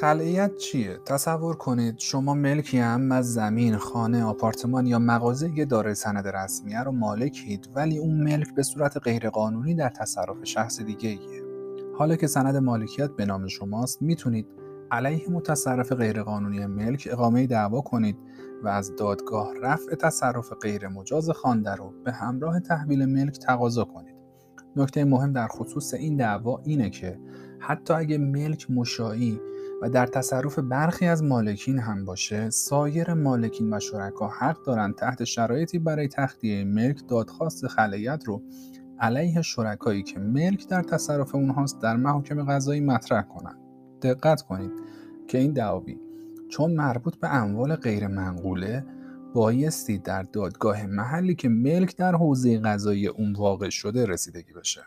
خلعیت چیه؟ تصور کنید شما ملکی هم از زمین، خانه، آپارتمان یا مغازه دارای سند رسمیه رو مالکید ولی اون ملک به صورت غیرقانونی در تصرف شخص دیگه ایه. حالا که سند مالکیت به نام شماست می‌تونید علیه متصرف غیرقانونی ملک اقامه دعوا کنید و از دادگاه رفع تصرف غیر مجاز خوانده رو به همراه تحویل ملک تقاضا کنید. نکته مهم در خصوص این دعوا اینه که حتی اگه ملک مشاعی و در تصرف برخی از مالکین هم باشه سایر مالکین و شرکا حق دارند تحت شرایطی برای تخلیه ملک دادخواست خلیت رو علیه شرکایی که ملک در تصرف اونهاست در محاکم قضایی مطرح کنند دقت کنید که این دعاوی چون مربوط به اموال غیر منقوله بایستی در دادگاه محلی که ملک در حوزه قضایی اون واقع شده رسیدگی بشه.